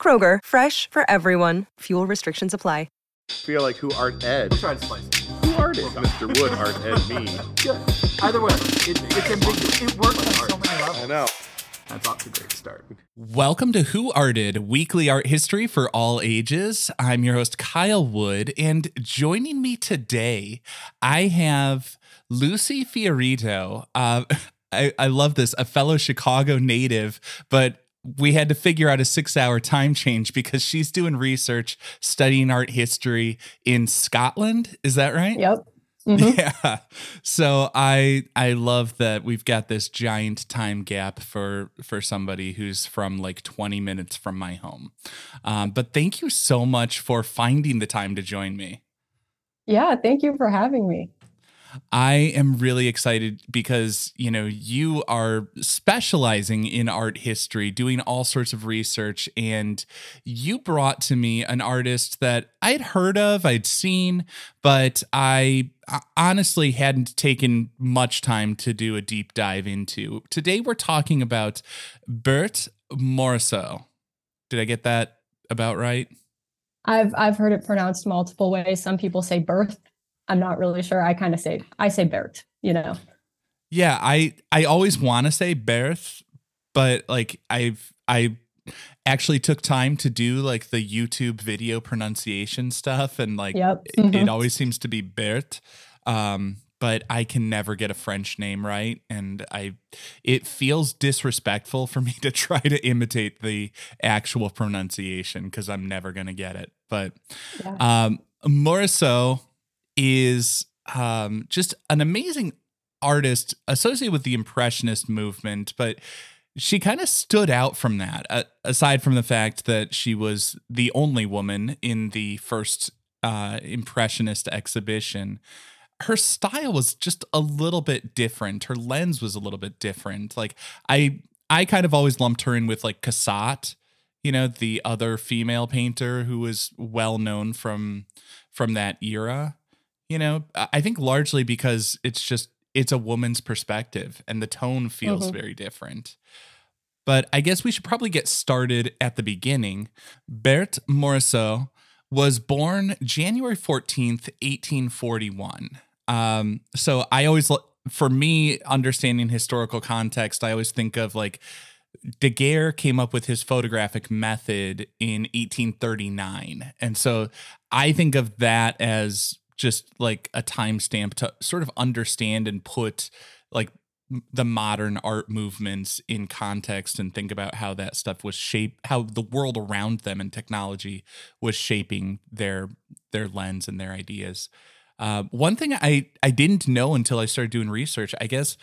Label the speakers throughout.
Speaker 1: Kroger, fresh for everyone. Fuel restrictions apply.
Speaker 2: feel like who art Ed?
Speaker 3: We'll try to spice it.
Speaker 2: Who art Ed? Mr. Wood art Ed me.
Speaker 3: Good. Either way, it, it's ambiguous. It works on so many levels.
Speaker 2: I know.
Speaker 3: That's off to a great start.
Speaker 4: Welcome to Who Arted, weekly art history for all ages. I'm your host, Kyle Wood, and joining me today, I have Lucy Fiorito. Uh, I, I love this, a fellow Chicago native, but we had to figure out a six hour time change because she's doing research studying art history in Scotland. Is that right?
Speaker 5: Yep. Mhm.
Speaker 4: Yeah. So I I love that we've got this giant time gap for for somebody who's from like 20 minutes from my home. Um, but thank you so much for finding the time to join me.
Speaker 5: Yeah, thank you for having me.
Speaker 4: I am really excited because, you know, you are specializing in art history, doing all sorts of research, and you brought to me an artist that I'd heard of, I'd seen, but I honestly hadn't taken much time to do a deep dive into. Today we're talking about Berthe Morisot. Did I get that about right?
Speaker 5: I've I've heard it pronounced multiple ways. Some people say birth. I'm not really sure. I kind of say I say Bert, you know.
Speaker 4: Yeah, I I always want to say Berth, but like I've I actually took time to do like the YouTube video pronunciation stuff and like
Speaker 5: Yep.
Speaker 4: it, it
Speaker 5: Mhm.
Speaker 4: always seems to be Bert. Um but I can never get a French name right and I it feels disrespectful for me to try to imitate the actual pronunciation cuz I'm never going to get it. But
Speaker 5: Yeah.
Speaker 4: um, Morisot is um, just an amazing artist associated with the Impressionist movement, but she kind of stood out from that, uh, aside from the fact that she was the only woman in the first uh, Impressionist exhibition. Her style was just a little bit different. Her lens was a little bit different. Like I, I kind of always lumped her in with like Cassatt, you know, the other female painter who was well known from from that era. You know, I think largely because it's just it's a woman's perspective and the tone feels
Speaker 5: Mhm.
Speaker 4: very different. But I guess we should probably get started at the beginning. Berthe Morisot was born January 14th, 1841. Um, so I always, for me, understanding historical context, I always think of like Daguerre came up with his photographic method in 1839. And so I think of that as just like a timestamp to sort of understand and put like the modern art movements in context and think about how that stuff was shaped how the world around them and technology was shaping their their lens and their ideas uh, one thing I, I didn't know until I started doing research, I guess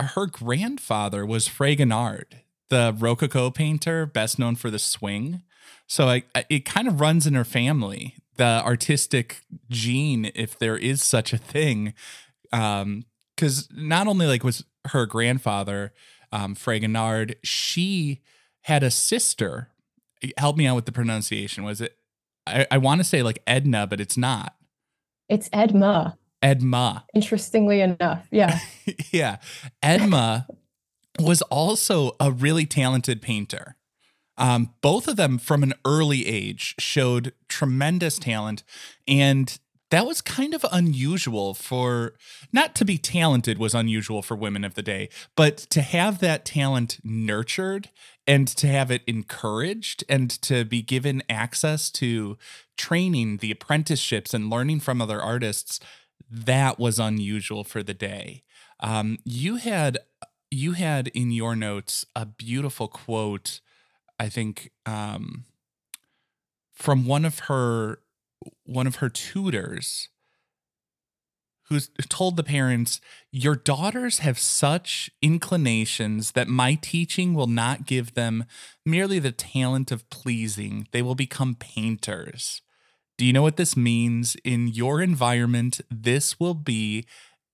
Speaker 4: her grandfather was Fragonard, the Rococo painter, best known for the swing. So I, I- it kind of runs in her family, the artistic gene, if there is such a thing. Um, Because not only like was her grandfather um, Fragonard, she had a sister. Help me out with the pronunciation. Was it? I, I want to say like Edna, but it's not
Speaker 5: It's Edma.
Speaker 4: Edma.
Speaker 5: Interestingly enough, yeah.
Speaker 4: yeah. Edma was also a really talented painter. Um, both of them from an early age showed tremendous talent. And that was kind of unusual for not to be talented was unusual for women of the day, but to have that talent nurtured and to have it encouraged and to be given access to training, the apprenticeships, and learning from other artists, that was unusual for the day. Um, you had you had in your notes a beautiful quote, I think, um, from one of her one of her tutors who's told the parents, Your daughters have such inclinations that my teaching will not give them merely the talent of pleasing. They will become painters. Do you know what this means? In your environment, this will be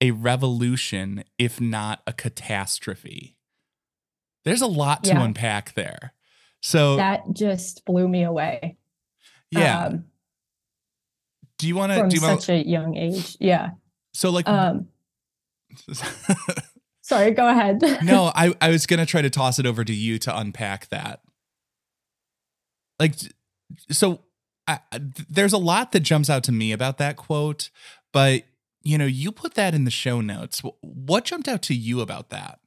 Speaker 4: a revolution, if not a catastrophe. There's a lot to
Speaker 5: Yeah.
Speaker 4: unpack there. So,
Speaker 5: That just blew me away.
Speaker 4: yeah.
Speaker 5: Um,
Speaker 4: do you want to?
Speaker 5: from
Speaker 4: Do you want
Speaker 5: such a young age. Yeah.
Speaker 4: So, like,
Speaker 5: Um, sorry, go ahead.
Speaker 4: no, I, I was gonna try to toss it over to you to unpack that. Like, so I- there's a lot that jumps out to me about that quote, but you know, you put that in the show notes. What jumped out to you about that?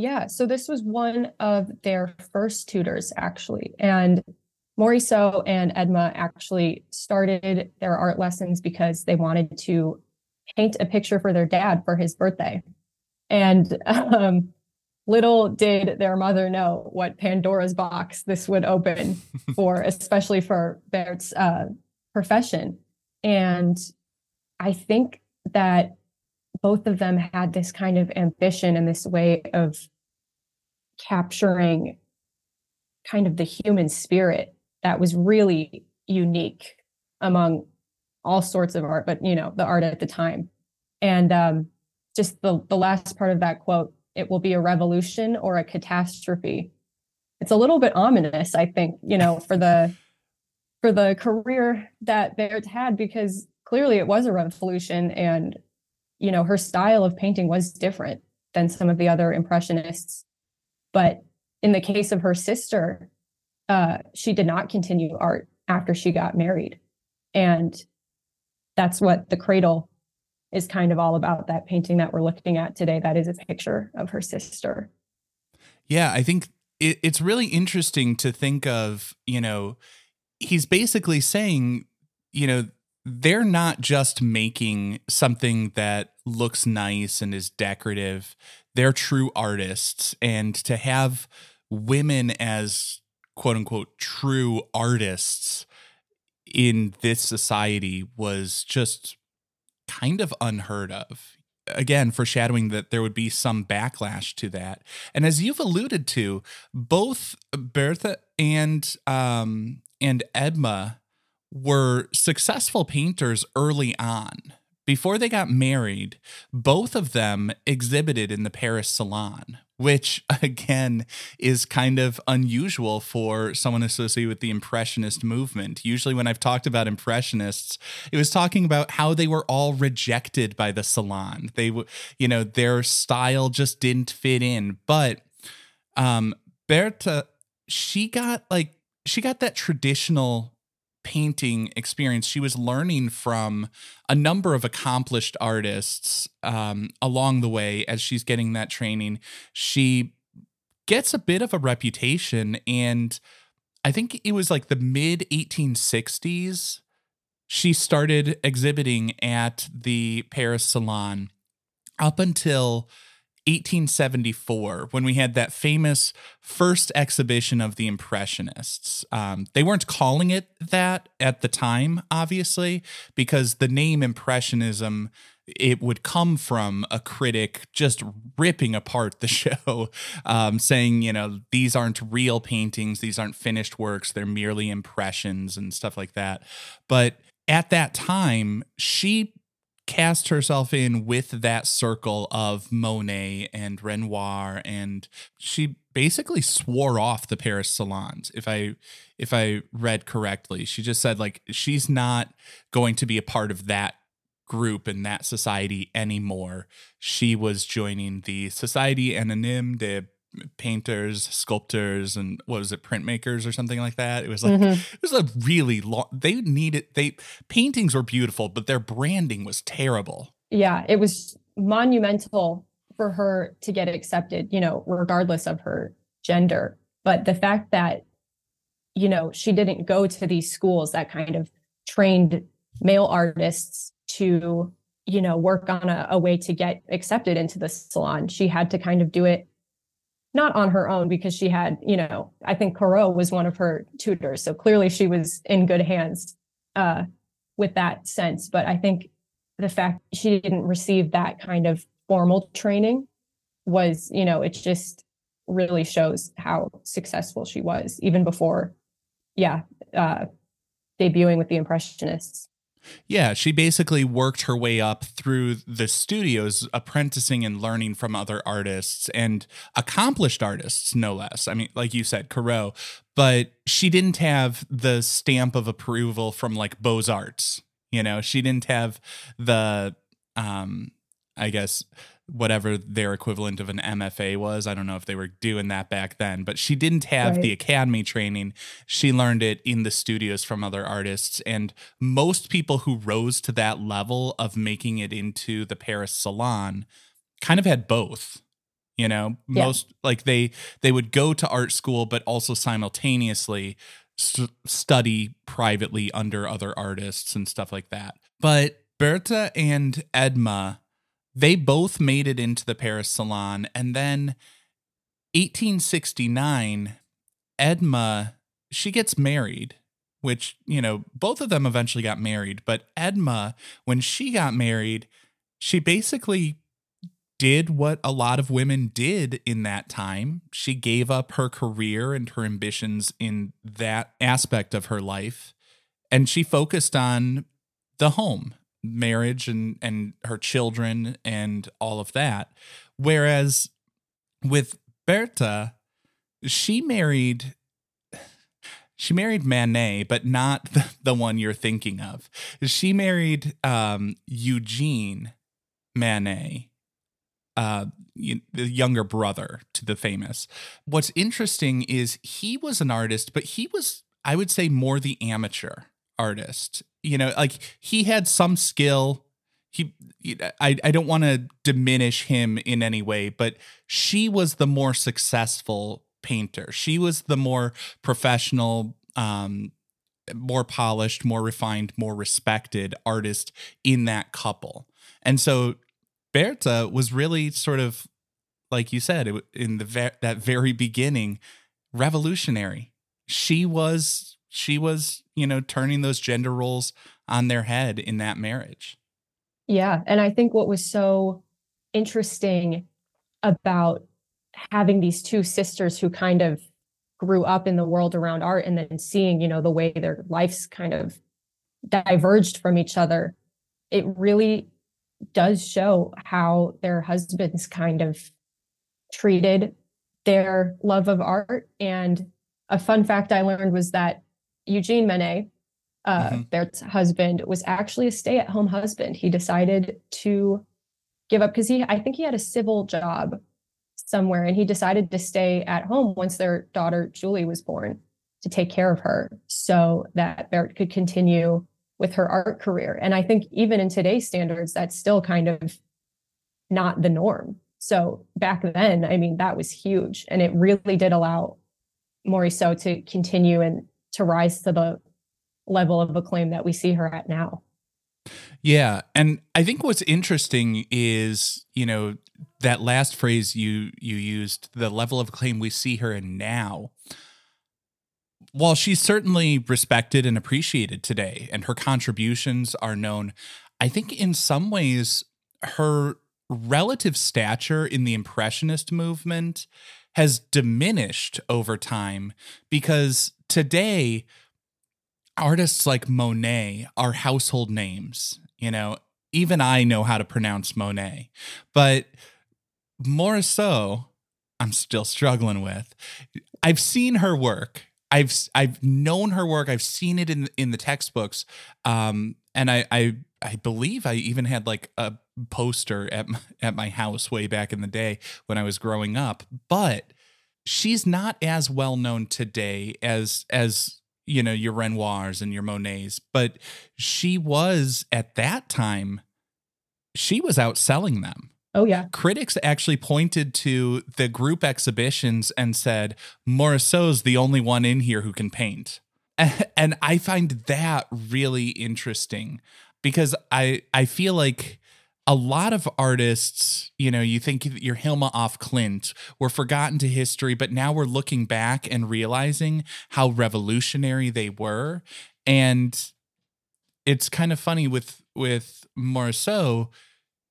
Speaker 5: Yeah, so this was one of their first tutors, actually. And Morisot and Edma actually started their art lessons because they wanted to paint a picture for their dad for his birthday. And um, little did their mother know what Pandora's box this would open for, especially for Bert's uh, profession. And I think that both of them had this kind of ambition and this way of capturing kind of the human spirit that was really unique among all sorts of art but you know the art at the time. And um just the the last part of that quote it will be a revolution or a catastrophe. It's a little bit ominous i think you know for the for the career that Bert had because clearly it was a revolution and you know her style of painting was different than some of the other impressionists. But in the case of her sister uh, she did not continue art after she got married. And that's what the cradle is kind of all about that painting that we're looking at today. That is a picture of her sister.
Speaker 4: Yeah, I think it, it's really interesting to think of, you know, he's basically saying, you know, they're not just making something that looks nice and is decorative. They're true artists. And to have women as quote unquote true artists in this society was just kind of unheard of. Again, foreshadowing that there would be some backlash to that. And as you've alluded to, both Bertha and um, and Edma were successful painters early on. Before they got married, both of them exhibited in the Paris Salon, which again is kind of unusual for someone associated with the Impressionist movement. Usually, when I've talked about Impressionists, it was talking about how they were all rejected by the Salon. They, you know, their style just didn't fit in. But um, Berta, she got like, she got that traditional painting experience. She was learning from a number of accomplished artists um, along the way as she's getting that training. She gets a bit of a reputation, and I think it was like the mid 1860s. She started exhibiting at the Paris Salon up until 1874 when we had that famous first exhibition of the impressionists. Um, they weren't calling it that at the time obviously because the name impressionism it would come from a critic just ripping apart the show um, saying you know these aren't real paintings. These aren't finished works. They're merely impressions and stuff like that. But at that time she cast herself in with that circle of Monet and Renoir and she basically swore off the Paris salons if I if I read correctly. She just said like she's not going to be a part of that group and that society anymore. She was joining the Society Anonyme de painters, sculptors, and what was it, printmakers or something like that. It was like
Speaker 5: Mhm.
Speaker 4: it was a really long. They needed they paintings were beautiful, but their branding was terrible.
Speaker 5: yeah, it was monumental for her to get accepted, you know, regardless of her gender. But the fact that, you know, she didn't go to these schools that kind of trained male artists to, you know, work on a, a way to get accepted into the salon. She had to kind of do it not on her own because she had, you know, I think Corot was one of her tutors. So clearly she was in good hands uh, with that sense. But I think the fact she didn't receive that kind of formal training was, you know, it just really shows how successful she was even before, yeah, uh, debuting with the Impressionists.
Speaker 4: Yeah, she basically worked her way up through the studios, apprenticing and learning from other artists and accomplished artists, no less. I mean, like you said, Corot, but she didn't have the stamp of approval from like Beaux Arts. You know, she didn't have the, um, I guess, whatever their equivalent of an MFA was. I don't know if they were doing that back then, but she didn't have the academy training. She learned it in the studios from other artists. And most people who rose to that level of making it into the Paris salon kind of had both. You know,
Speaker 5: Yeah.
Speaker 4: most like they they would go to art school, but also simultaneously st- study privately under other artists and stuff like that. But Berta and Edma, they both made it into the Paris Salon. And then 1869, Edma, she gets married, which, you know, both of them eventually got married. But Edma, when she got married, she basically did what a lot of women did in that time. She gave up her career and her ambitions in that aspect of her life and she focused on the home, marriage and and her children and all of that. Whereas with Berta, she married she married Manet, but not the, one you're thinking of. She married um, Eugene Manet, uh, the younger brother to the famous. What's interesting is he was an artist, but he was, I would say, more the amateur artist. You know, like he had some skill. He, I, I don't want to diminish him in any way, but she was the more successful painter. She was the more professional, um, more polished, more refined, more respected artist in that couple. And so Berta was really sort of like you said in the ve- that very beginning revolutionary. She was she was, you know, turning those gender roles on their head in that marriage.
Speaker 5: Yeah. And I think what was so interesting about having these two sisters who kind of grew up in the world around art and then seeing, you know, the way their lives kind of diverged from each other, it really does show how their husbands kind of treated their love of art. And a fun fact I learned was that Eugene Manet, uh,
Speaker 4: Mhm.
Speaker 5: Bert's husband, was actually a stay-at-home husband. He decided to give up because he, I think he had a civil job somewhere, and he decided to stay at home once their daughter Julie was born to take care of her, so that Bert could continue with her art career. And I think even in today's standards, that's still kind of not the norm. So back then, I mean, that was huge, and it really did allow Morisot to continue and to rise to the level of acclaim that we see her at now.
Speaker 4: Yeah, and I think what's interesting is, you know, that last phrase you you used, the level of acclaim we see her in now. While she's certainly respected and appreciated today and her contributions are known, I think in some ways her relative stature in the impressionist movement has diminished over time because today artists like Monet are household names. You know, even I know how to pronounce Monet, but Morisot, I'm still struggling with. I've seen her work. I've I've known her work. I've seen it in in the textbooks, um, and I I I believe I even had like a poster at my, at my house way back in the day when I was growing up. But she's not as well known today as as you know your Renoirs and your Monets, but she was at that time. She was outselling them.
Speaker 5: Oh yeah.
Speaker 4: Critics actually pointed to the group exhibitions and said Morisot's the only one in here who can paint. And I find that really interesting because I I feel like a lot of artists, you know, you think your Hilma af Klint were forgotten to history, but now we're looking back and realizing how revolutionary they were. And it's kind of funny with with Morisot,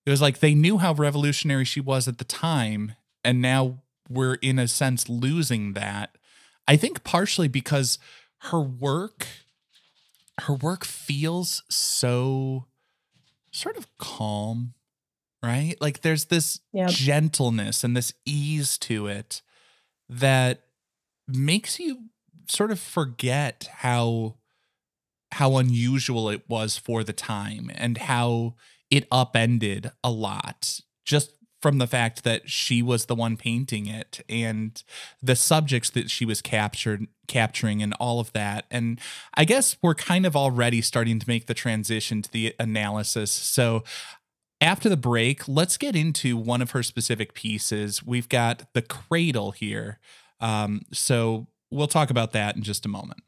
Speaker 4: it was like they knew how revolutionary she was at the time, and now we're in a sense losing that. I think partially because her work her work feels so sort of calm, right? Like there's this
Speaker 5: Yep.
Speaker 4: gentleness and this ease to it that makes you sort of forget how how unusual it was for the time and how it upended a lot just from the fact that she was the one painting it and the subjects that she was captured capturing and all of that. And i guess we're kind of already starting to make the transition to the analysis. So after the break let's get into one of her specific pieces. We've got the cradle here. Um, so we'll talk about that in just a moment.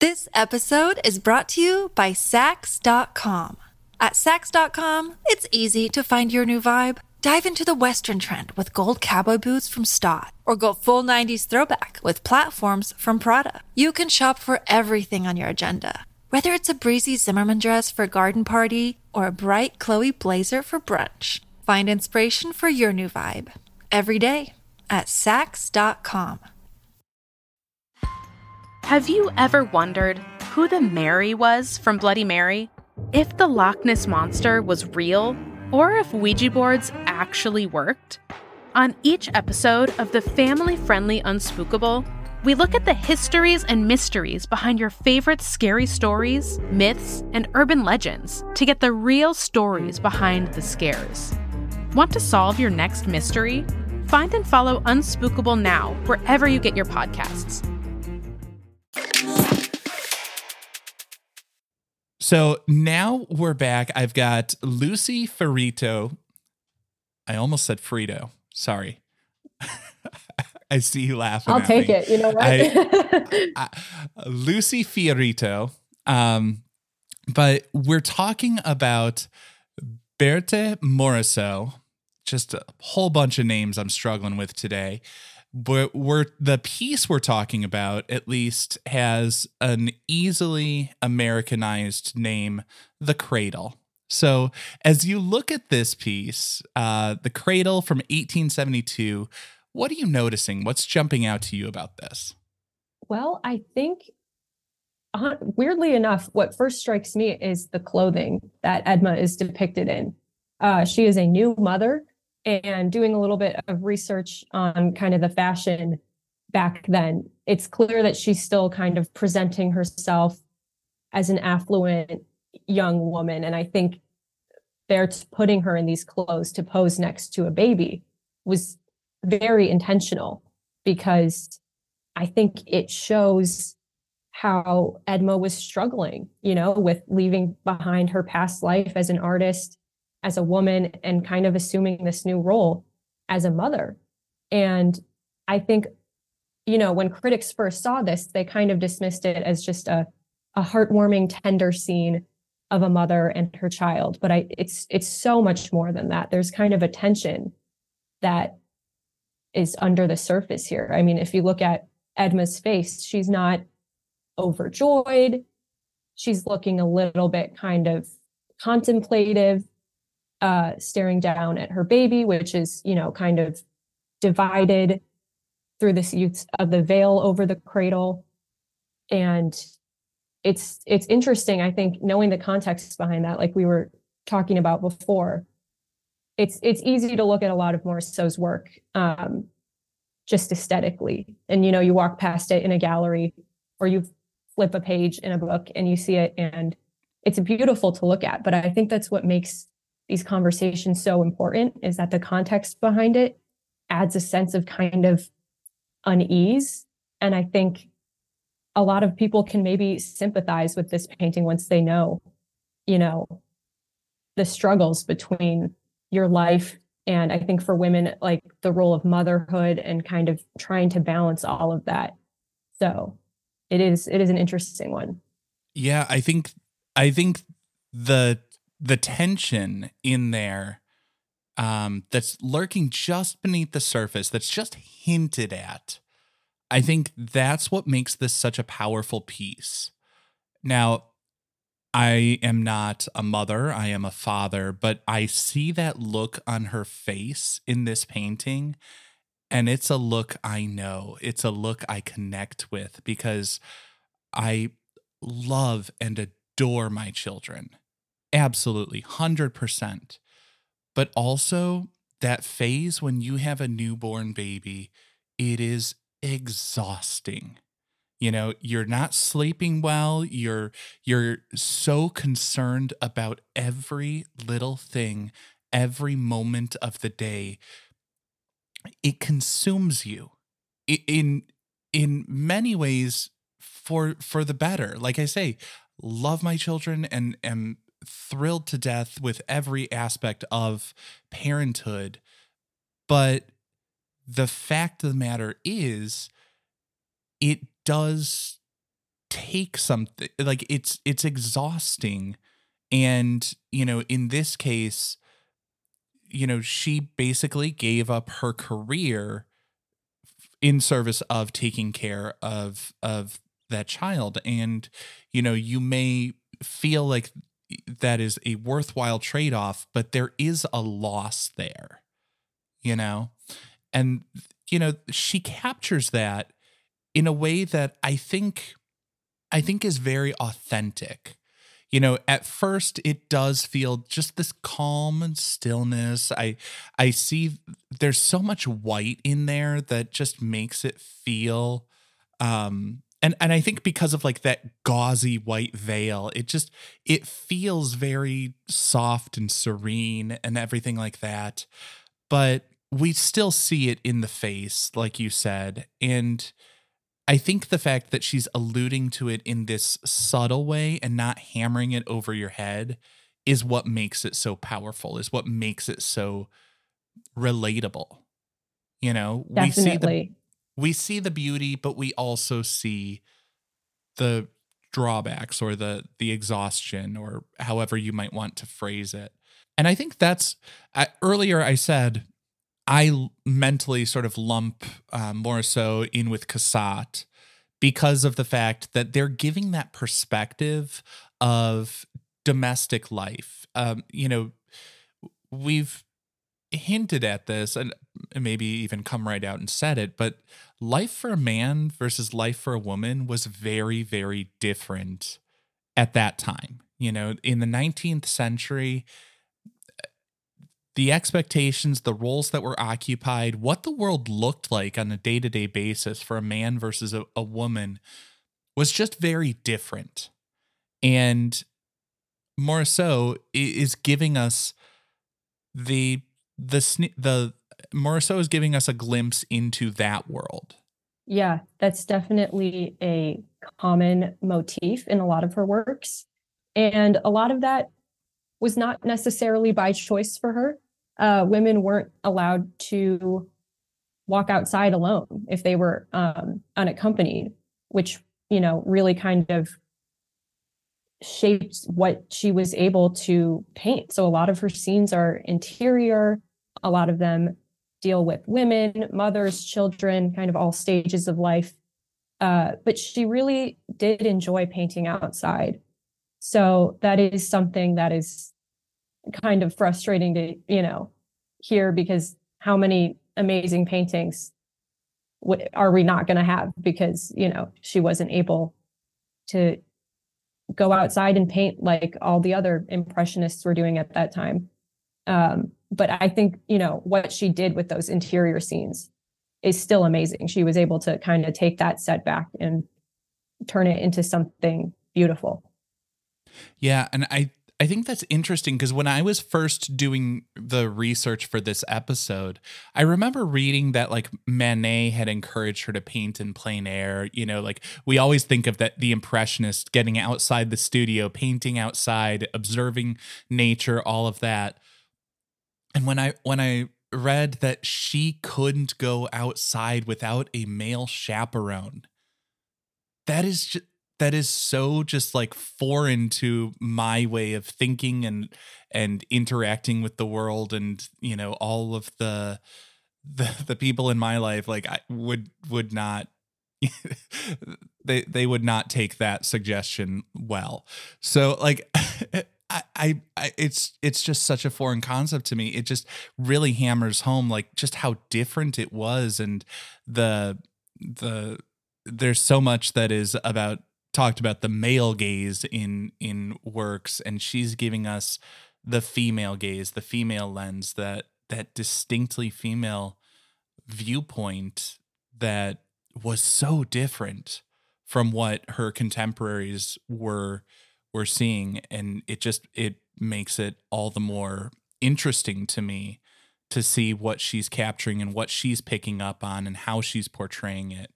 Speaker 6: This episode is brought to you by Saks.com. At Saks.com, it's easy to find your new vibe. Dive into the Western trend with gold cowboy boots from Staud, or go full 90s throwback with platforms from Prada. You can shop for everything on your agenda, whether it's a breezy Zimmermann dress for a garden party or a bright Chloe blazer for brunch. Find inspiration for your new vibe every day at Saks.com.
Speaker 7: Have you ever wondered who the Mary was from Bloody Mary? If the Loch Ness Monster was real, or if Ouija boards actually worked? On each episode of the family friendly Unspookable, we look at the histories and mysteries behind your favorite scary stories, myths, and urban legends to get the real stories behind the scares. Want to solve your next mystery? Find and follow Unspookable now wherever you get your podcasts.
Speaker 4: So now we're back. I've got Lucy Ferrito. I almost said Frito. Sorry. I see you laughing.
Speaker 5: I'll take
Speaker 4: me.
Speaker 5: it. You know what?
Speaker 4: I- uh, Lucy Fiorito. Um, but we're talking about Berthe Morisot. Just a whole bunch of names I'm struggling with today. But we're the piece we're talking about at least has an easily Americanized name, The Cradle. So as you look at this piece, uh, The Cradle from 1872, what are you noticing? What's jumping out to you about this?
Speaker 5: Well, I think uh, weirdly enough, what first strikes me is the clothing that Edma is depicted in. Uh, she is a new mother and doing a little bit of research on kind of the fashion back then. It's clear that she's still kind of presenting herself as an affluent young woman. And I think they're putting her in these clothes to pose next to a baby was very intentional because I think it shows how Edma was struggling, you know, with leaving behind her past life as an artist, as a woman, and kind of assuming this new role as a mother. And I think, you know, when critics first saw this, they kind of dismissed it as just a, a heartwarming, tender scene of a mother and her child. But I it's it's so much more than that. There's kind of a tension that is under the surface here. I mean, if you look at Edma's face, she's not overjoyed. She's looking a little bit kind of contemplative, uh, staring down at her baby, which is, you know, kind of divided through this use of the veil over the cradle. And it's it's interesting, I think, knowing the context behind that, like we were talking about before. It's it's easy to look at a lot of Morisot's work um, just aesthetically. And you know, you walk past it in a gallery or you flip a page in a book and you see it and it's beautiful to look at. But I think that's what makes these conversations so important is that the context behind it adds a sense of kind of unease. And I think a lot of people can maybe sympathize with this painting once they know, you know, the struggles between your life and I think for women, like the role of motherhood and kind of trying to balance all of that. So it is it is an interesting one.
Speaker 4: Yeah, I think I think the the tension in there um that's lurking just beneath the surface, that's just hinted at. I think that's what makes this such a powerful piece. Now, I am not a mother, I am a father, but I see that look on her face in this painting. And it's a look I know. It's a look I connect with because I love and adore my children. Absolutely, 100%. But also, that phase when you have a newborn baby, it is exhausting. You know you're not sleeping well you're you're so concerned about every little thing every moment of the day. It consumes you in in many ways for for the better. Like i say love my children and am thrilled to death with every aspect of parenthood. But the fact of the matter is it does take something like it's it's exhausting. And you know in this case you know she basically gave up her career in service of taking care of of that child. And you know you may feel like that is a worthwhile trade-off but there is a loss there you know and you know she captures that in a way that I think I think is very authentic. You know, at first it does feel just this calm and stillness. I I see there's so much white in there that just makes it feel um and and I think because of like that gauzy white veil, it just it feels very soft and serene and everything like that. But we still see it in the face, like you said. And I think the fact that she's alluding to it in this subtle way and not hammering it over your head is what makes it so powerful, is what makes it so relatable. You know,
Speaker 5: Definitely.
Speaker 4: we see the we see the beauty, but we also see the drawbacks or the the exhaustion or however you might want to phrase it. And I think that's earlier I said I mentally sort of lump uh, Morisot in with Cassatt because of the fact that they're giving that perspective of domestic life. Um, you know, we've hinted at this and maybe even come right out and said it, but life for a man versus life for a woman was very, very different at that time. You know, in the 19th century, the expectations, the roles that were occupied, what the world looked like on a day to day basis for a man versus a, a, woman was just very different. And Morisot is giving us the the the Morisot is giving us a glimpse into that world.
Speaker 5: Yeah, that's definitely a common motif in a lot of her works. And a lot of that was not necessarily by choice for her. Uh, women weren't allowed to walk outside alone if they were um, unaccompanied, which you know really kind of shaped what she was able to paint. So a lot of her scenes are interior. A lot of them deal with women, mothers, children, kind of all stages of life. Uh, but she really did enjoy painting outside. So that is something that is kind of frustrating to, you know, hear because how many amazing paintings w- are we not going to have because, you know, she wasn't able to go outside and paint like all the other impressionists were doing at that time. Um, but I think, you know, what she did with those interior scenes is still amazing. She was able to kind of take that setback and turn it into something beautiful.
Speaker 4: Yeah, and I I think that's interesting because when I was first doing the research for this episode, I remember reading that like Manet had encouraged her to paint in plein air. You know, like we always think of that the impressionist getting outside the studio, painting outside, observing nature, all of that. And when I when I read that she couldn't go outside without a male chaperone, that is just that is so just like foreign to my way of thinking and and interacting with the world and you know all of the the the people in my life like I would would not they they would not take that suggestion well. So like I, I, it's it's just such a foreign concept to me. It just really hammers home like just how different it was and the the there's so much that is about talked about the male gaze in in works and she's giving us the female gaze the female lens that that distinctly female viewpoint that was so different from what her contemporaries were were seeing and it just it makes it all the more interesting to me to see what she's capturing and what she's picking up on and how she's portraying it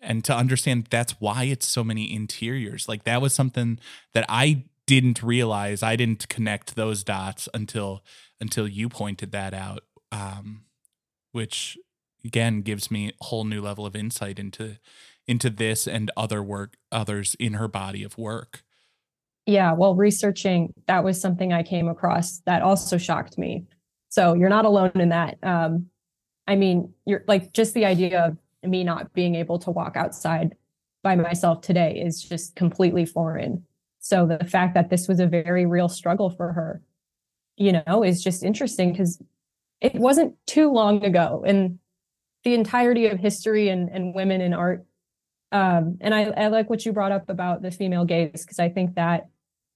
Speaker 4: and to understand that's why it's so many interiors. Like that was something that I didn't realize. I didn't connect those dots until until you pointed that out. Um, which again gives me a whole new level of insight into into this and other work others in her body of work.
Speaker 5: Yeah, well, researching that was something I came across that also shocked me. So you're not alone in that. Um, I mean, you're like just the idea of me not being able to walk outside by myself today is just completely foreign. So the fact that this was a very real struggle for her, you know, is just interesting because it wasn't too long ago in the entirety of history and, and women in art. Um, and I, I like what you brought up about the female gaze because I think that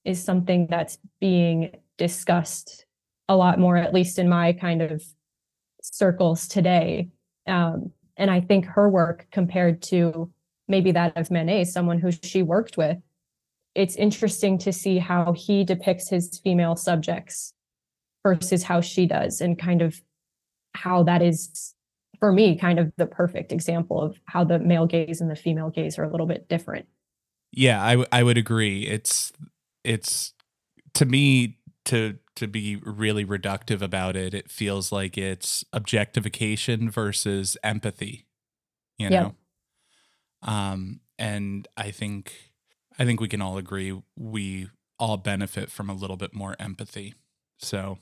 Speaker 5: is something that's being discussed a lot more, at least in my kind of circles today. Um, and I think her work compared to maybe that of Manet, someone who she worked with, it's interesting to see how he depicts his female subjects versus how she does, and kind of how that is, for me, kind of the perfect example of how the male gaze and the female gaze are a little bit different.
Speaker 4: Yeah, I, w- I would agree. It's it's to me to to be really reductive about it, it feels like it's objectification versus empathy. You know? Um, and I think I think we can all agree we all benefit from a little bit more empathy. So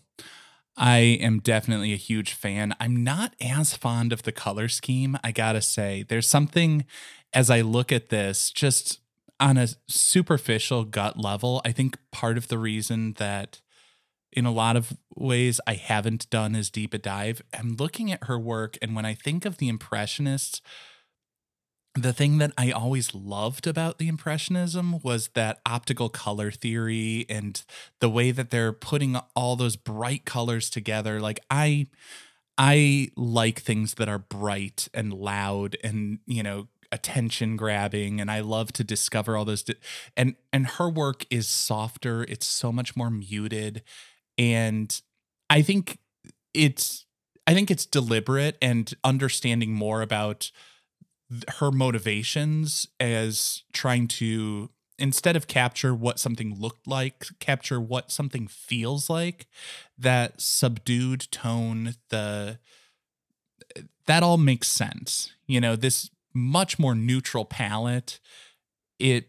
Speaker 4: I am definitely a huge fan. I'm not as fond of the color scheme, I gotta say. There's something as I look at this, just on a superficial gut level, I think part of the reason that in a lot of ways I haven't done as deep a dive. I'm looking at her work, and when I think of the Impressionists, the thing that I always loved about the Impressionism was that optical color theory and the way that they're putting all those bright colors together. Like I I like things that are bright and loud and, you know, attention grabbing and I love to discover all those di- and and her work is softer, it's so much more muted and I think it's I think it's deliberate and understanding more about her motivations as trying to instead of capture what something looked like capture what something feels like that subdued tone the that all makes sense you know this much more neutral palette it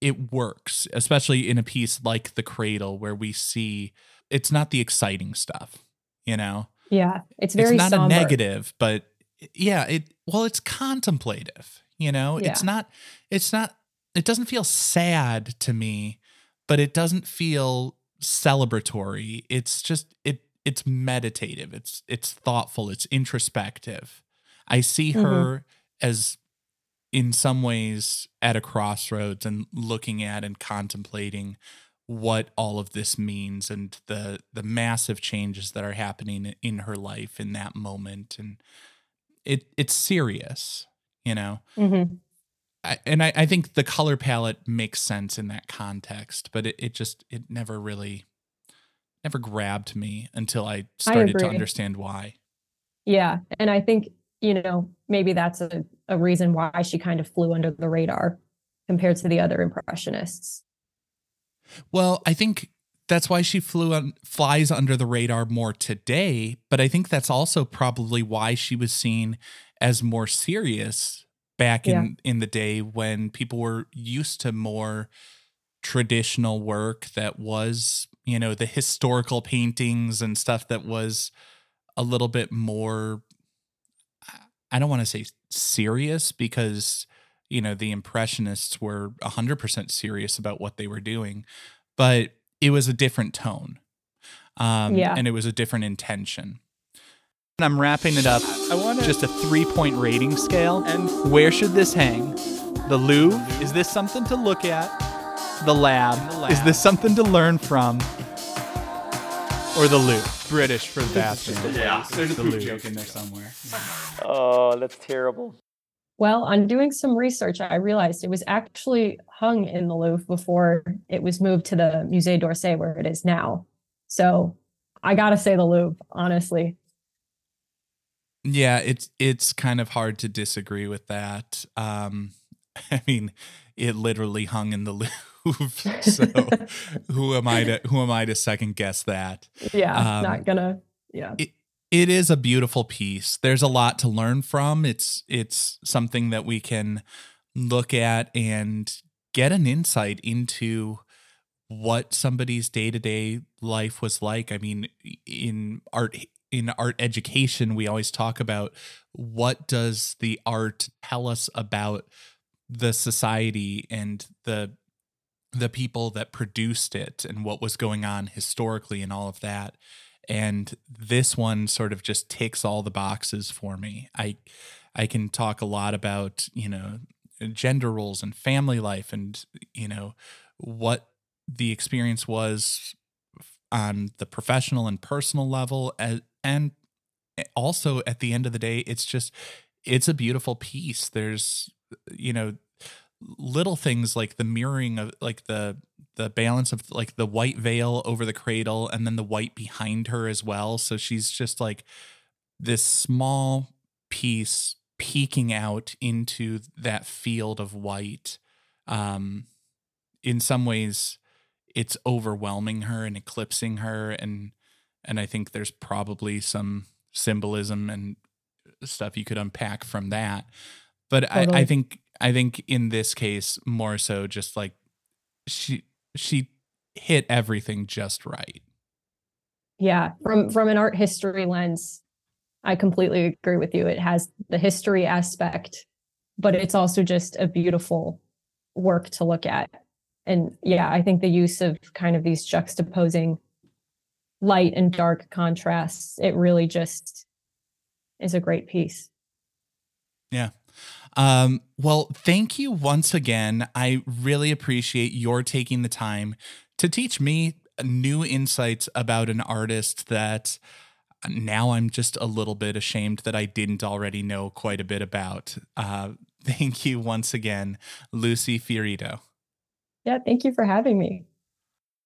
Speaker 4: it works especially in a piece like the cradle where we see it's not the exciting stuff, you know?
Speaker 5: Yeah. It's very
Speaker 4: It's not
Speaker 5: somber.
Speaker 4: a negative, but yeah, it well, it's contemplative, you know?
Speaker 5: Yeah.
Speaker 4: It's not it's not it doesn't feel sad to me, but it doesn't feel celebratory. It's just it it's meditative. It's it's thoughtful, it's introspective. I see
Speaker 5: Mhm.
Speaker 4: her as in some ways at a crossroads and looking at and contemplating what all of this means and the the massive changes that are happening in her life in that moment and it it's serious you know
Speaker 5: Mhm.
Speaker 4: I, and I, I think the color palette makes sense in that context, but it, it just it never really never grabbed me until I started to understand why.
Speaker 5: Yeah. And I think, you know, maybe that's a, a reason why she kind of flew under the radar compared to the other impressionists.
Speaker 4: Well, I think that's why she flew on flies under the radar more today, but I think that's also probably why she was seen as more serious back in in the day when people were used to more traditional work that was, you know, the historical paintings and stuff that was a little bit more I don't want to say serious because you know the impressionists were 100% serious about what they were doing but it was a different tone um,
Speaker 5: Yeah.
Speaker 4: and it was a different intention
Speaker 8: And I'm wrapping it up. I want just a three point rating scale. And where should this hang? The Louvre? Is this something to look at? The lab? Is this something to learn from? Or the loo? British for the bathroom.
Speaker 4: yeah there's a
Speaker 8: The
Speaker 4: poop
Speaker 8: loo.
Speaker 4: joke in there somewhere
Speaker 8: Oh, that's terrible.
Speaker 5: Well, on doing some research, I realized it was actually hung in the Louvre before it was moved to the Musée d'Orsay where it is now. So I got to say the Louvre, honestly.
Speaker 4: Yeah, it's it's kind of hard to disagree with that. Um, I mean, it literally hung in the Louvre. So who am I to who am I to second guess that?
Speaker 5: Yeah,
Speaker 4: Um,
Speaker 5: not gonna. Yeah.
Speaker 4: It it is a beautiful piece. There's a lot to learn from. It's it's something that we can look at and get an insight into what somebody's day-to-day life was like. I mean, in art in art education, we always talk about what does the art tell us about the society and the the people that produced it and what was going on historically and all of that. And this one sort of just ticks all the boxes for me. I i can talk a lot about you know gender roles and family life and you know what the experience was on the professional and personal level. And, and also at the end of the day it's just it's a beautiful piece. There's you know little things like the mirroring of like the the balance of like the white veil over the cradle and then the white behind her as well. So she's just like this small piece peeking out into that field of white. Um in some ways it's overwhelming her and eclipsing her. And and I think there's probably some symbolism and stuff you could unpack from that. But I, I think I think in this case more so just like she she hit everything just right.
Speaker 5: Yeah, from from an art history lens, I completely agree with you. It has the history aspect, but it's also just a beautiful work to look at. And yeah, I think the use of kind of these juxtaposing light and dark contrasts, it really just is a great piece.
Speaker 4: Yeah. Um, well, thank you once again. I really appreciate your taking the time to teach me new insights about an artist that now I'm just a little bit ashamed that I didn't already know quite a bit about. Uh, thank you once again, Lucy Fiorito.
Speaker 5: Yeah, thank you for having me.